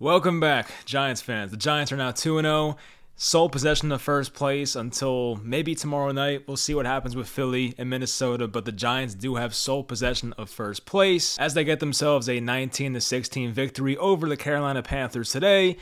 Welcome back, Giants fans. The Giants are now 2 0, sole possession of first place until maybe tomorrow night. We'll see what happens with Philly and Minnesota, but the Giants do have sole possession of first place as they get themselves a 19 16 victory over the Carolina Panthers today.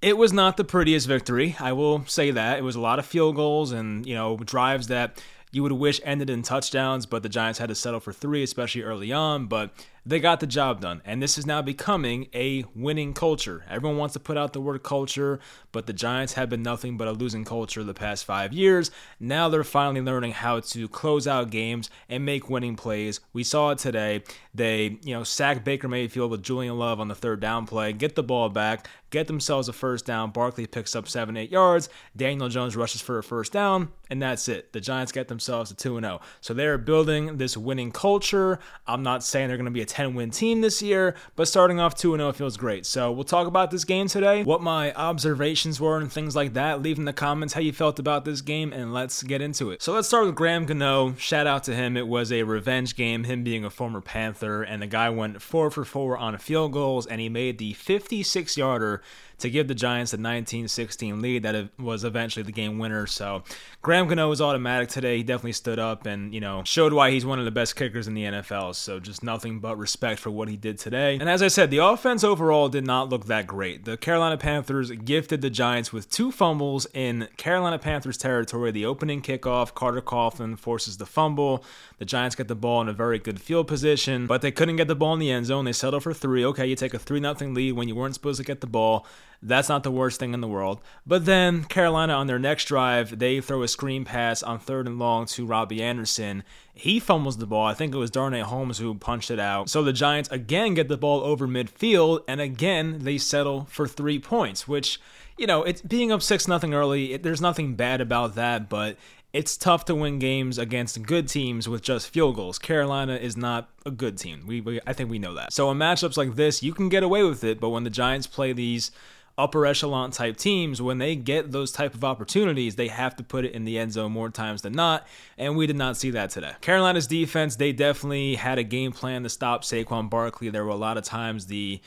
It was not the prettiest victory, I will say that. It was a lot of field goals and, you know, drives that you would wish ended in touchdowns, but the Giants had to settle for three, especially early on. But they got the job done. And this is now becoming a winning culture. Everyone wants to put out the word culture, but the Giants have been nothing but a losing culture the past five years. Now they're finally learning how to close out games and make winning plays. We saw it today. They, you know, sack Baker Mayfield with Julian Love on the third down play, get the ball back, get themselves a first down. Barkley picks up seven, eight yards. Daniel Jones rushes for a first down, and that's it. The Giants get themselves a 2 0. So they're building this winning culture. I'm not saying they're going to be a 10 win team this year, but starting off 2 0 feels great. So we'll talk about this game today, what my observations were, and things like that. Leave in the comments how you felt about this game, and let's get into it. So let's start with Graham Gano. Shout out to him. It was a revenge game, him being a former Panther, and the guy went 4 for 4 on field goals, and he made the 56 yarder to give the Giants a 19-16 lead that was eventually the game winner. So Graham Gano was automatic today. He definitely stood up and you know showed why he's one of the best kickers in the NFL. So just nothing but respect for what he did today. And as I said, the offense overall did not look that great. The Carolina Panthers gifted the Giants with two fumbles in Carolina Panthers territory. The opening kickoff, Carter Coughlin forces the fumble. The Giants get the ball in a very good field position, but they couldn't get the ball in the end zone. They settle for three. Okay, you take a 3 0 lead when you weren't supposed to get the ball. That's not the worst thing in the world. But then Carolina on their next drive, they throw a screen pass on third and long to Robbie Anderson. He fumbles the ball. I think it was Darnay Holmes who punched it out. So the Giants again get the ball over midfield, and again they settle for three points, which, you know, it's being up six nothing early. It, there's nothing bad about that, but it's tough to win games against good teams with just field goals. Carolina is not a good team. We, we, I think we know that. So in matchups like this, you can get away with it, but when the Giants play these upper echelon type teams, when they get those type of opportunities, they have to put it in the end zone more times than not, and we did not see that today. Carolina's defense, they definitely had a game plan to stop Saquon Barkley. There were a lot of times the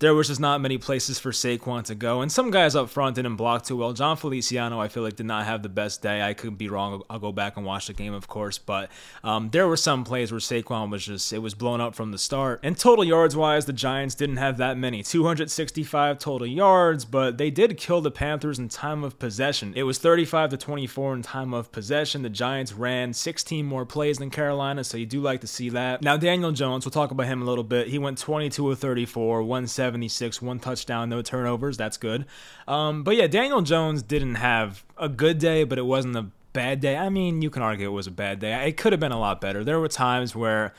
there was just not many places for Saquon to go. And some guys up front didn't block too well. Jon Feliciano, I feel like, did not have the best day. I could be wrong. I'll go back and watch the game, of course. But um, there were some plays where Saquon was just, it was blown up from the start. And total yards wise, the Giants didn't have that many 265 total yards, but they did kill the Panthers in time of possession. It was 35 to 24 in time of possession. The Giants ran 16 more plays than Carolina, so you do like to see that. Now, Daniel Jones, we'll talk about him a little bit. He went 22 of 34, 170. 76, one touchdown, no turnovers. That's good. Um, but yeah, Daniel Jones didn't have a good day, but it wasn't a bad day. I mean, you can argue it was a bad day. It could have been a lot better. There were times where.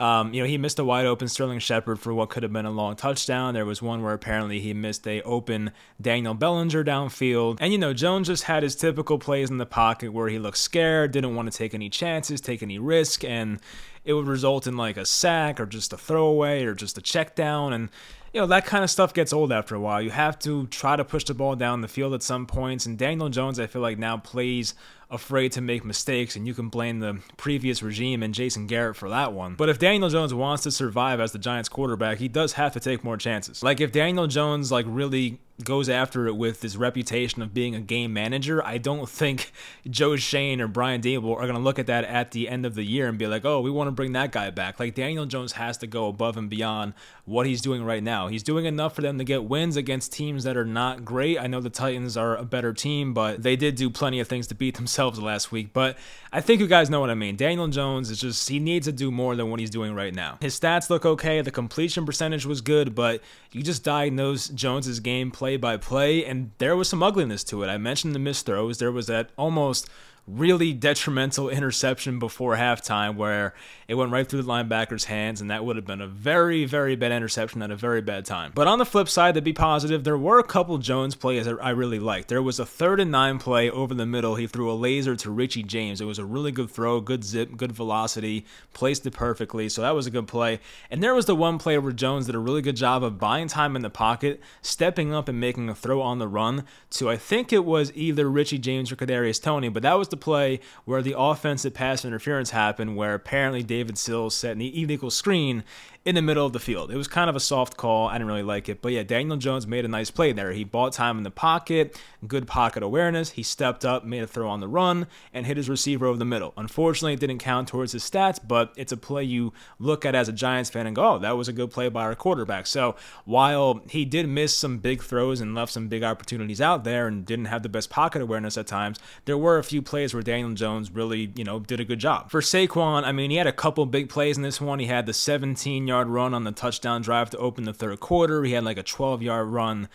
Um, you know, he missed a wide open Sterling Shepard for what could have been a long touchdown. There was one where apparently he missed a open Daniel Bellinger downfield. And, you know, Jones just had his typical plays in the pocket where he looked scared, didn't want to take any chances, take any risk, and it would result in like a sack or just a throwaway or just a check down. And you know, that kind of stuff gets old after a while. You have to try to push the ball down the field at some points. And Daniel Jones, I feel like now plays afraid to make mistakes, and you can blame the previous regime and Jason Garrett for that one. But if Daniel Jones wants to survive as the Giants quarterback, he does have to take more chances. Like if Daniel Jones like really goes after it with his reputation of being a game manager, I don't think Joe Schoen or Brian Daboll are going to look at that at the end of the year and be like, oh, we want to bring that guy back. Like Daniel Jones has to go above and beyond what he's doing right now. He's doing enough for them to get wins against teams that are not great. I know the Titans are a better team, but they did do plenty of things to beat themselves last week, but I think you guys know what I mean. Daniel Jones is just, he needs to do more than what he's doing right now. His stats look okay, the completion percentage was good, but you just diagnose Jones's game play by play, and there was some ugliness to it. I mentioned the missed throws. There was that almost really detrimental interception before halftime where it went right through the linebacker's hands, and that would have been a very, very bad interception at a very bad time. But on the flip side, to be positive, there were a couple Jones plays that I really liked. There was a third and nine play over the middle. He threw a laser to Richie James. It was a really good throw, good zip, good velocity, placed it perfectly. So that was a good play. And there was the one play where Jones did a really good job of buying time in the pocket, stepping up and making a throw on the run to I think it was either Richie James or Kadarius Toney, but that was the play where the offensive pass interference happened, where apparently David Sills set an illegal screen in the middle of the field. It was kind of a soft call. I didn't really like it. But yeah, Daniel Jones made a nice play there. He bought time in the pocket, good pocket awareness. He stepped up, made a throw on the run, and hit his receiver over the middle. Unfortunately, it didn't count towards his stats, but it's a play you look at as a Giants fan and go, oh, that was a good play by our quarterback. So while he did miss some big throws and left some big opportunities out there and didn't have the best pocket awareness at times, there were a few plays where Daniel Jones really, you know, did a good job. For Saquon, I mean, he had a couple big plays in this one. He had the 17 yard run on the touchdown drive to open the third quarter. He had like a 12 yard run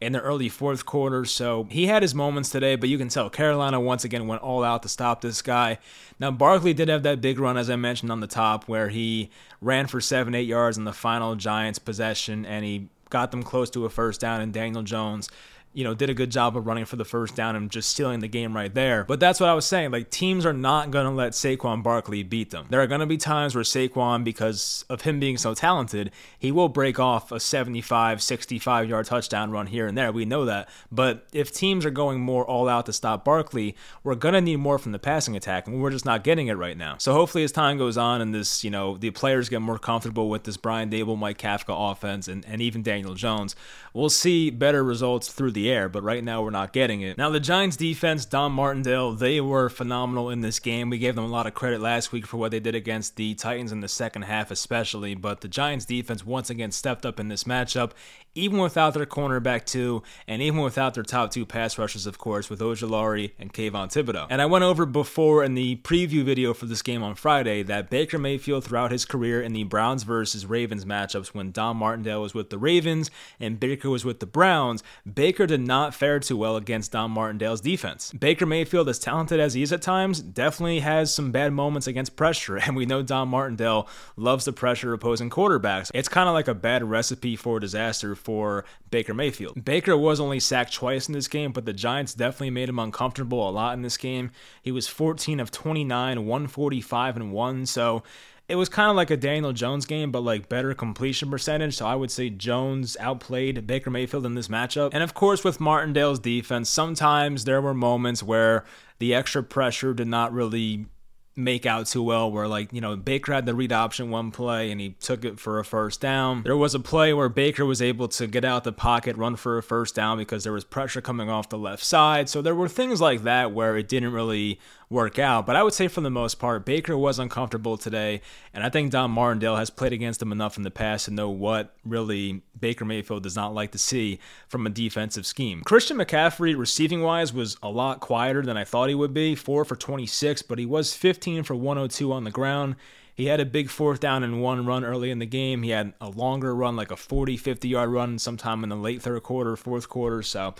in the early fourth quarter. So he had his moments today, but you can tell Carolina once again went all out to stop this guy. Now, Barkley did have that big run, as I mentioned on the top, where he ran for seven, eight yards in the final Giants possession and he got them close to a first down. And Daniel Jones you know, did a good job of running for the first down and just stealing the game right there. But that's what I was saying. Like, teams are not going to let Saquon Barkley beat them. There are going to be times where Saquon, because of him being so talented, he will break off a 75, 65 yard touchdown run here and there. We know that. But if teams are going more all out to stop Barkley, we're going to need more from the passing attack, and we're just not getting it right now. So hopefully, as time goes on and this, you know, the players get more comfortable with this Brian Daboll, Mike Kafka offense and, and even Daniel Jones, we'll see better results through the the air, but right now we're not getting it. Now, the Giants defense, Don Martindale, they were phenomenal in this game. We gave them a lot of credit last week for what they did against the Titans in the second half, especially, but the Giants defense once again stepped up in this matchup even without their cornerback two, and even without their top two pass rushers, of course, with Ojulari and Kayvon Thibodeaux. And I went over before in the preview video for this game on Friday that Baker Mayfield throughout his career in the Browns versus Ravens matchups when Don Martindale was with the Ravens and Baker was with the Browns, Baker did not fare too well against Don Martindale's defense. Baker Mayfield, as talented as he is at times, definitely has some bad moments against pressure, and we know Don Martindale loves to pressure opposing quarterbacks. It's kind of like a bad recipe for disaster for Baker Mayfield. Baker was only sacked twice in this game, but the Giants definitely made him uncomfortable a lot in this game. He was 14 of 29, 145 and 1, so it was kind of like a Daniel Jones game, but like better completion percentage. So I would say Jones outplayed Baker Mayfield in this matchup. And of course, with Martindale's defense, sometimes there were moments where the extra pressure did not really make out too well where like you know Baker had the read option one play and he took it for a first down. There was a play where Baker was able to get out the pocket, run for a first down because there was pressure coming off the left side. So there were things like that where it didn't really work out. But I would say for the most part, Baker was uncomfortable today, and I think Don Martindale has played against him enough in the past to know what really Baker Mayfield does not like to see from a defensive scheme. Christian McCaffrey, receiving wise, was a lot quieter than I thought he would be. Four for 26, but he was 15 for 102 on the ground. He had a big fourth down and one run early in the game. He had a longer run, like a 40, 50 yard run sometime in the late third quarter, fourth quarter. So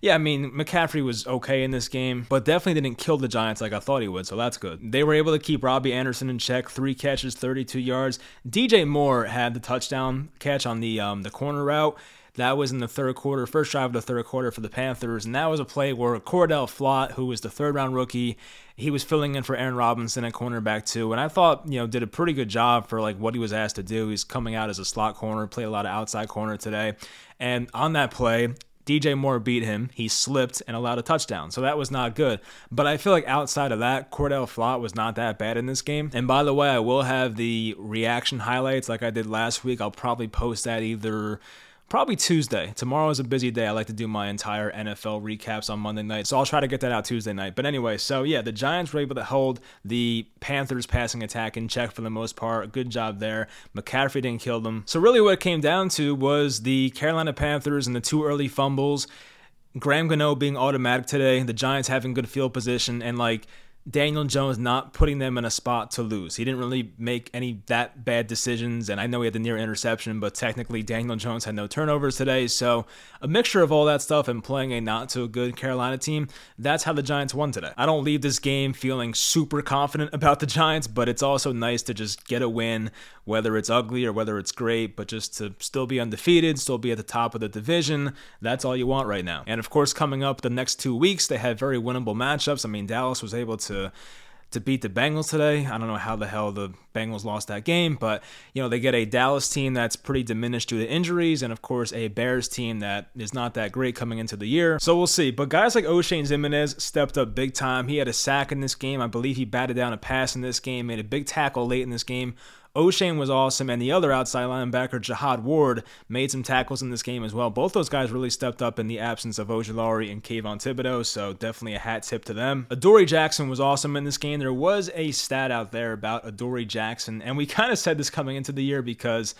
yeah, I mean, McCaffrey was okay in this game, but definitely didn't kill the Giants like I thought he would, so that's good. They were able to keep Robbie Anderson in check, three catches, 32 yards. DJ Moore had the touchdown catch on the um, the corner route. That was in the third quarter, first drive of the third quarter for the Panthers, and that was a play where Cordale Flott, who was the third round rookie, he was filling in for Aaron Robinson at cornerback too, and I thought you know did a pretty good job for like what he was asked to do. He's coming out as a slot corner, played a lot of outside corner today, and on that play, DJ Moore beat him. He slipped and allowed a touchdown. So that was not good. But I feel like outside of that, Cordale Flott was not that bad in this game. And by the way, I will have the reaction highlights like I did last week. I'll probably post that either probably Tuesday. Tomorrow is a busy day. I like to do my entire NFL recaps on Monday night. So I'll try to get that out Tuesday night. But anyway, so yeah, the Giants were able to hold the Panthers passing attack in check for the most part. Good job there. McCaffrey didn't kill them. So really what it came down to was the Carolina Panthers and the two early fumbles. Graham Gano being automatic today, the Giants having good field position, and like Daniel Jones not putting them in a spot to lose. He didn't really make any that bad decisions, and I know he had the near interception, but technically Daniel Jones had no turnovers today. So a mixture of all that stuff and playing a not so good Carolina team, that's how the Giants won today. I don't leave this game feeling super confident about the Giants, but it's also nice to just get a win, whether it's ugly or whether it's great, but just to still be undefeated, still be at the top of the division. That's all you want right now. And of course, coming up the next two weeks, they have very winnable matchups. I mean, Dallas was able to to to beat the Bengals today. I don't know how the hell the Bengals lost that game, but you know, they get a Dallas team that's pretty diminished due to injuries and of course a Bears team that is not that great coming into the year. So we'll see. But guys like Oshane Ximines stepped up big time. He had a sack in this game. I believe he batted down a pass in this game, made a big tackle late in this game. Oshane was awesome, and the other outside linebacker, Jihad Ward, made some tackles in this game as well. Both those guys really stepped up in the absence of Ojulari and Kayvon Thibodeaux, so definitely a hat tip to them. Adoree Jackson was awesome in this game. There was a stat out there about Adoree Jackson, and we kind of said this coming into the year because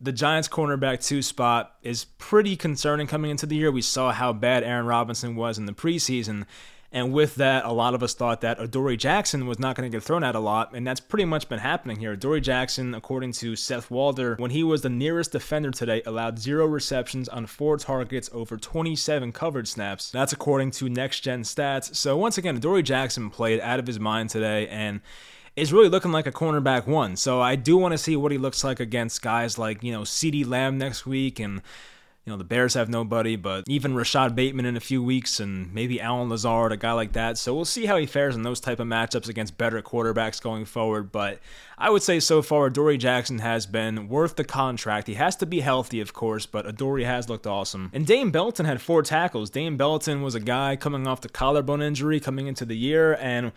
the Giants cornerback two spot is pretty concerning coming into the year. We saw how bad Aaron Robinson was in the preseason. And with that, a lot of us thought that Adoree Jackson was not going to get thrown at a lot, and that's pretty much been happening here. Adoree Jackson, according to Seth Walder, when he was the nearest defender today, allowed zero receptions on four targets over 27 covered snaps. That's according to Next Gen Stats. So once again, Adoree Jackson played out of his mind today, and is really looking like a cornerback one. So I do want to see what he looks like against guys like, you know, CeeDee Lamb next week and you know, the Bears have nobody, but even Rashod Bateman in a few weeks and maybe Allen Lazard, a guy like that. So we'll see how he fares in those type of matchups against better quarterbacks going forward. But I would say so far, Dory Jackson has been worth the contract. He has to be healthy, of course, but Adoree has looked awesome. And Dane Belton had four tackles. Dane Belton was a guy coming off the collarbone injury coming into the year and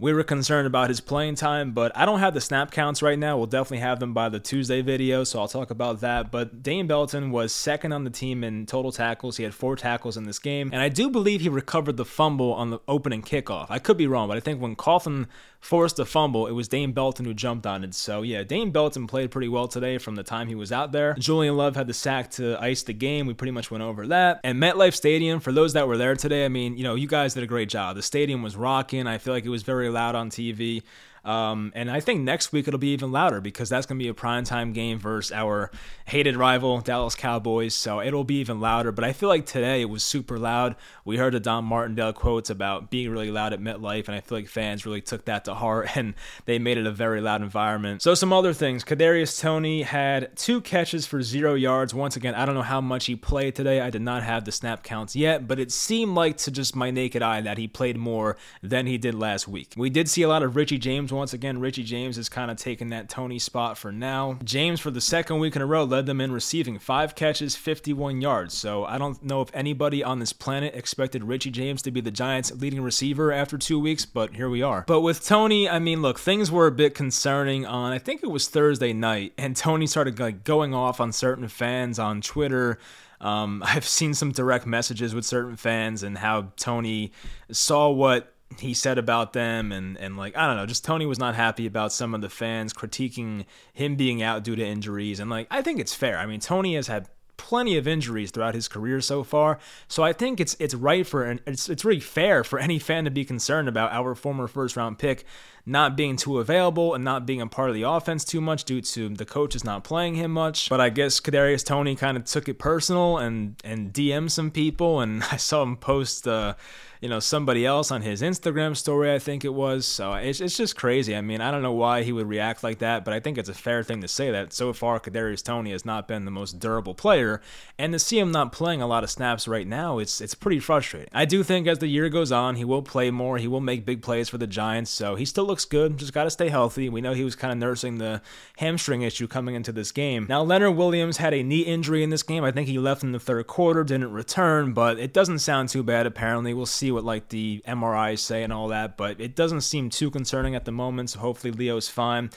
we were concerned about his playing time, but I don't have the snap counts right now. We'll definitely have them by the Tuesday video, so I'll talk about that. But Dane Belton was second on the team in total tackles. He had four tackles in this game, and I do believe he recovered the fumble on the opening kickoff. I could be wrong, but I think when Coughlin forced a fumble, it was Dane Belton who jumped on it. So yeah, Dane Belton played pretty well today from the time he was out there. Julian Love had the sack to ice the game. We pretty much went over that. And MetLife Stadium, for those that were there today, I mean, you know, you guys did a great job. The stadium was rocking. I feel like it was very loud on TV. Um, and I think next week it'll be even louder because that's going to be a primetime game versus our hated rival, Dallas Cowboys. So it'll be even louder. But I feel like today it was super loud. We heard the Don Martindale quotes about being really loud at MetLife, and I feel like fans really took that to heart and they made it a very loud environment. So some other things. Kadarius Toney had two catches for zero yards. Once again, I don't know how much he played today. I did not have the snap counts yet, but it seemed like to just my naked eye that he played more than he did last week. We did see a lot of Richie James once again, Richie James is kind of taking that Toney spot for now. James, for the second week in a row, led them in receiving five catches, 51 yards. So I don't know if anybody on this planet expected Richie James to be the Giants' leading receiver after two weeks, but here we are. But with Toney, I mean, look, things were a bit concerning on, I think it was Thursday night, and Toney started like going off on certain fans on Twitter. Um, I've seen some direct messages with certain fans and how Toney saw what he said about them and and like I don't know, just Toney was not happy about some of the fans critiquing him being out due to injuries and like I think it's fair. I mean, Toney has had plenty of injuries throughout his career so far. So I think it's it's right for and it's it's really fair for any fan to be concerned about our former first round pick not being too available and not being a part of the offense too much due to the coaches not playing him much. But I guess Kadarius Toney kind of took it personal and and DM some people and I saw him post uh you know somebody else on his Instagram story I think it was. So it's, it's just crazy. I mean I don't know why he would react like that but I think it's a fair thing to say that so far Kadarius Toney has not been the most durable player. And to see him not playing a lot of snaps right now it's it's pretty frustrating. I do think as the year goes on he will play more. He will make big plays for the Giants. So he still looks good. Just got to stay healthy. We know he was kind of nursing the hamstring issue coming into this game. Now Leonard Williams had a knee injury in this game. I think he left in the third quarter didn't return but it doesn't sound too bad apparently. We'll see see what like the MRIs say and all that, but it doesn't seem too concerning at the moment. So hopefully Leo's fine.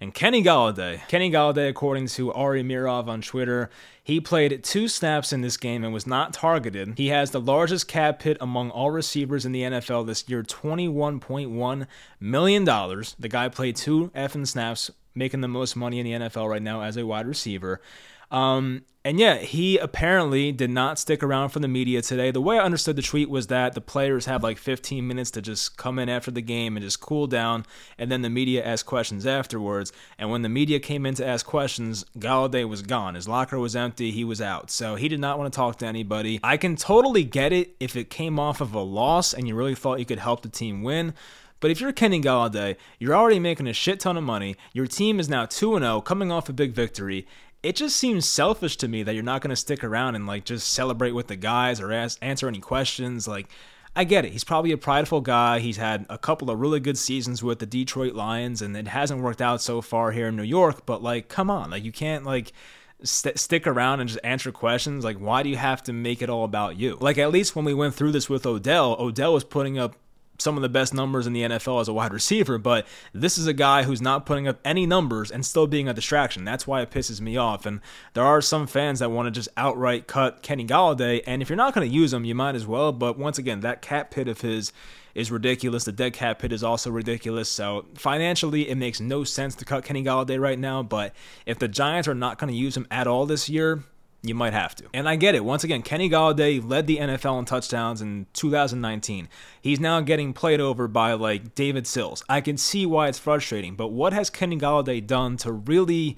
And Kenny Golladay, Kenny Golladay, according to Ari Meirov on Twitter, he played two snaps in this game and was not targeted. He has the largest cap hit among all receivers in the NFL this year, $21.1 million. The guy played two effing snaps, making the most money in the NFL right now as a wide receiver. Um, and yeah, he apparently did not stick around for the media today. The way I understood the tweet was that the players have like 15 minutes to just come in after the game and just cool down, and then the media asked questions afterwards. And when the media came in to ask questions, Golladay was gone. His locker was empty. He was out. So he did not want to talk to anybody. I can totally get it if it came off of a loss and you really thought you could help the team win. But if you're Kenny Golladay, you're already making a shit ton of money. Your team is now 2 0, coming off a big victory it just seems selfish to me that you're not going to stick around and like just celebrate with the guys or ask, answer any questions. Like, I get it. He's probably a prideful guy. He's had a couple of really good seasons with the Detroit Lions, and it hasn't worked out so far here in New York. But like, come on, like you can't like st- stick around and just answer questions. Like, why do you have to make it all about you? Like, at least when we went through this with Odell, Odell was putting up some of the best numbers in the NFL as a wide receiver, but this is a guy who's not putting up any numbers and still being a distraction. That's why it pisses me off. And there are some fans that want to just outright cut Kenny Golladay. And if you're not going to use him, you might as well. But once again, that cap pit of his is ridiculous. The dead cap hit is also ridiculous. So financially, it makes no sense to cut Kenny Golladay right now. But if the Giants are not going to use him at all this year, you might have to. And I get it. Once again, Kenny Golladay led the NFL in touchdowns in 2019. He's now getting played over by like David Sills. I can see why it's frustrating, but what has Kenny Golladay done to really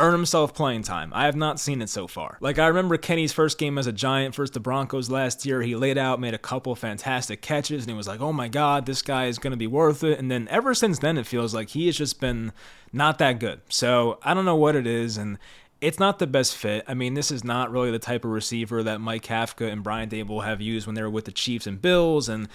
earn himself playing time. I have not seen it so far. Like I remember Kenny's first game as a Giant versus the Broncos last year. He laid out, made a couple fantastic catches, and he was like, "Oh my God, this guy is going to be worth it." And then ever since then, it feels like he has just been not that good. So I don't know what it is, and it's not the best fit. I mean, this is not really the type of receiver that Mike Kafka and Brian Daboll have used when they were with the Chiefs and Bills, and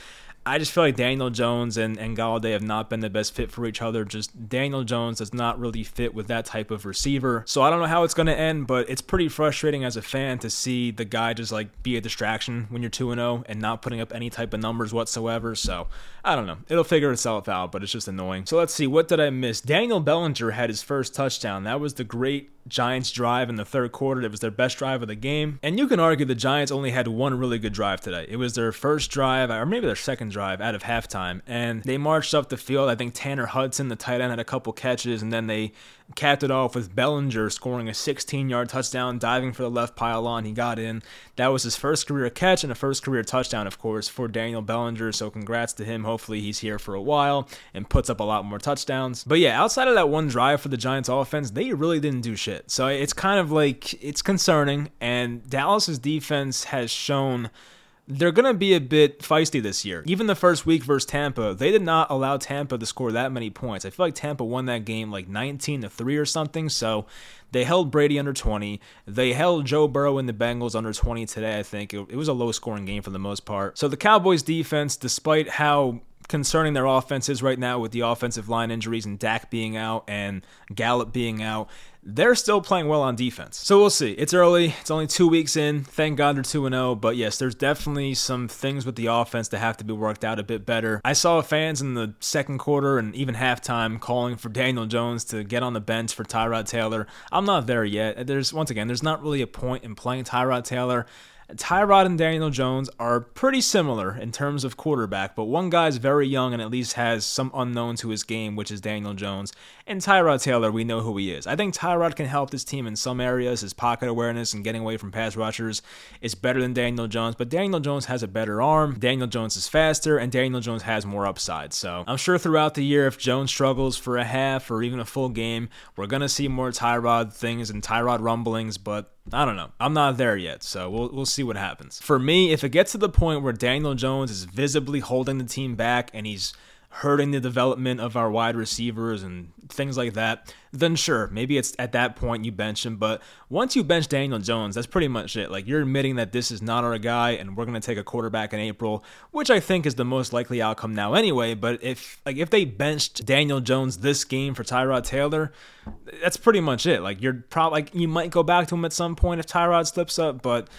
I just feel like Daniel Jones and, and Golladay have not been the best fit for each other. Just Daniel Jones does not really fit with that type of receiver. So I don't know how it's going to end, but it's pretty frustrating as a fan to see the guy just like be a distraction when you're 2 0 and not putting up any type of numbers whatsoever. So I don't know. It'll figure itself out, but it's just annoying. So let's see. What did I miss? Daniel Bellinger had his first touchdown. That was the great Giants drive in the third quarter. It was their best drive of the game. And you can argue the Giants only had one really good drive today. It was their first drive, or maybe their second drive out of halftime. And they marched up the field. I think Tanner Hudson, the tight end, had a couple catches, and then they capped it off with Bellinger scoring a 16 yard touchdown, diving for the left pylon. He got in. That was his first career catch and a first career touchdown, of course, for Daniel Bellinger. So congrats to him. Hopefully he's here for a while and puts up a lot more touchdowns. But yeah, outside of that one drive for the Giants offense, they really didn't do shit. So it's kind of like it's concerning. And Dallas's defense has shown they're going to be a bit feisty this year. Even the first week versus Tampa, they did not allow Tampa to score that many points. I feel like Tampa won that game like 19 to 3 or something. So they held Brady under 20. They held Joe Burrow and the Bengals under 20 today, I think. It, was a low scoring game for the most part. So the Cowboys defense, despite how concerning their offense is right now with the offensive line injuries and Dak being out and Gallup being out, they're still playing well on defense. So we'll see. It's early. It's only two weeks in. Thank God they're 2 0. But yes, there's definitely some things with the offense that have to be worked out a bit better. I saw fans in the second quarter and even halftime calling for Daniel Jones to get on the bench for Tyrod Taylor. I'm not there yet. There's, once again, there's not really a point in playing Tyrod Taylor. Tyrod and Daniel Jones are pretty similar in terms of quarterback, but one guy's very young and at least has some unknown to his game, which is Daniel Jones. And Tyrod Taylor, we know who he is. I think Tyrod can help this team in some areas. His pocket awareness and getting away from pass rushers is better than Daniel Jones, but Daniel Jones has a better arm. Daniel Jones is faster, and Daniel Jones has more upside. So I'm sure throughout the year, if Jones struggles for a half or even a full game, we're going to see more Tyrod things and Tyrod rumblings, but I don't know. I'm not there yet, so we'll we'll see what happens. For me, if it gets to the point where Daniel Jones is visibly holding the team back and he's hurting the development of our wide receivers and things like that, then sure, maybe it's at that point you bench him. But once you bench Daniel Jones, that's pretty much it. Like you're admitting that this is not our guy and we're gonna take a quarterback in April, which I think is the most likely outcome now anyway. But if like if they benched Daniel Jones this game for Tyrod Taylor, that's pretty much it. Like you're probably like you might go back to him at some point if Tyrod slips up, but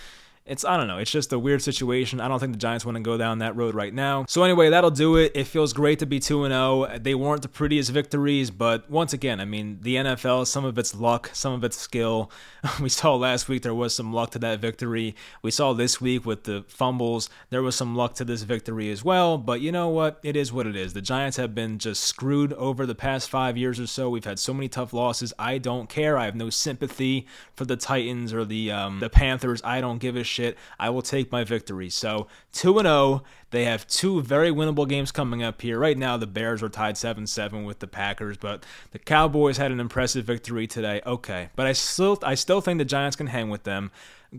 it's I don't know. It's just a weird situation. I don't think the Giants want to go down that road right now. So anyway, that'll do it. It feels great to be 2 and 0. They weren't the prettiest victories, but once again, I mean, the NFL, some of it's luck, some of it's skill. We saw last week there was some luck to that victory. We saw this week with the fumbles, there was some luck to this victory as well, but you know what? It is what it is. The Giants have been just screwed over the past 5 years or so. We've had so many tough losses. I don't care. I have no sympathy for the Titans or the um, the Panthers. I don't give a shit, I will take my victory. So 2 and 0. They have two very winnable games coming up here. Right now, the Bears are tied 7 7 with the Packers, but the Cowboys had an impressive victory today. Okay. But I still I still think the Giants can hang with them.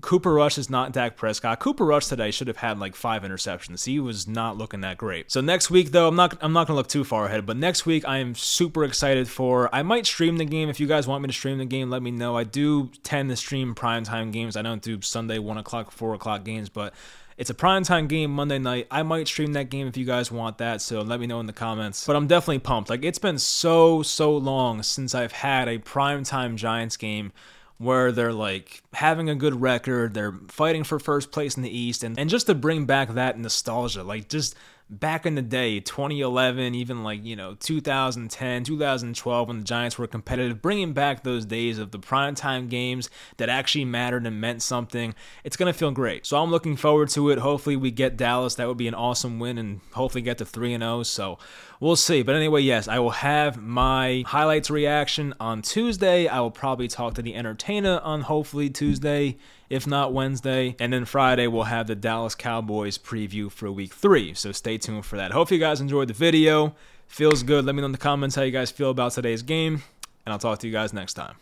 Cooper Rush is not Dak Prescott. Cooper Rush today should have had like five interceptions. He was not looking that great. So next week though, I'm not I'm not gonna look too far ahead, but next week I am super excited for. I might stream the game if you guys want me to stream the game. Let me know. I do tend to stream primetime games. I don't do Sunday one o'clock, four o'clock games, but it's a primetime game Monday night. I might stream that game if you guys want that, so let me know in the comments. But I'm definitely pumped. Like it's been so so long since I've had a primetime Giants game where they're like having a good record, they're fighting for first place in the East, and, and just to bring back that nostalgia, like just back in the day, 2011, even like, you know, 2010, 2012, when the Giants were competitive, bringing back those days of the primetime games that actually mattered and meant something. It's going to feel great. So I'm looking forward to it. Hopefully, we get Dallas. That would be an awesome win and hopefully get to 3 and 0. So we'll see. But anyway, yes, I will have my highlights reaction on Tuesday. I will probably talk to the entertainer on hopefully Tuesday if not Wednesday. And then Friday, we'll have the Dallas Cowboys preview for week three. So stay tuned for that. Hope you guys enjoyed the video. Feels good. Let me know in the comments how you guys feel about today's game. And I'll talk to you guys next time.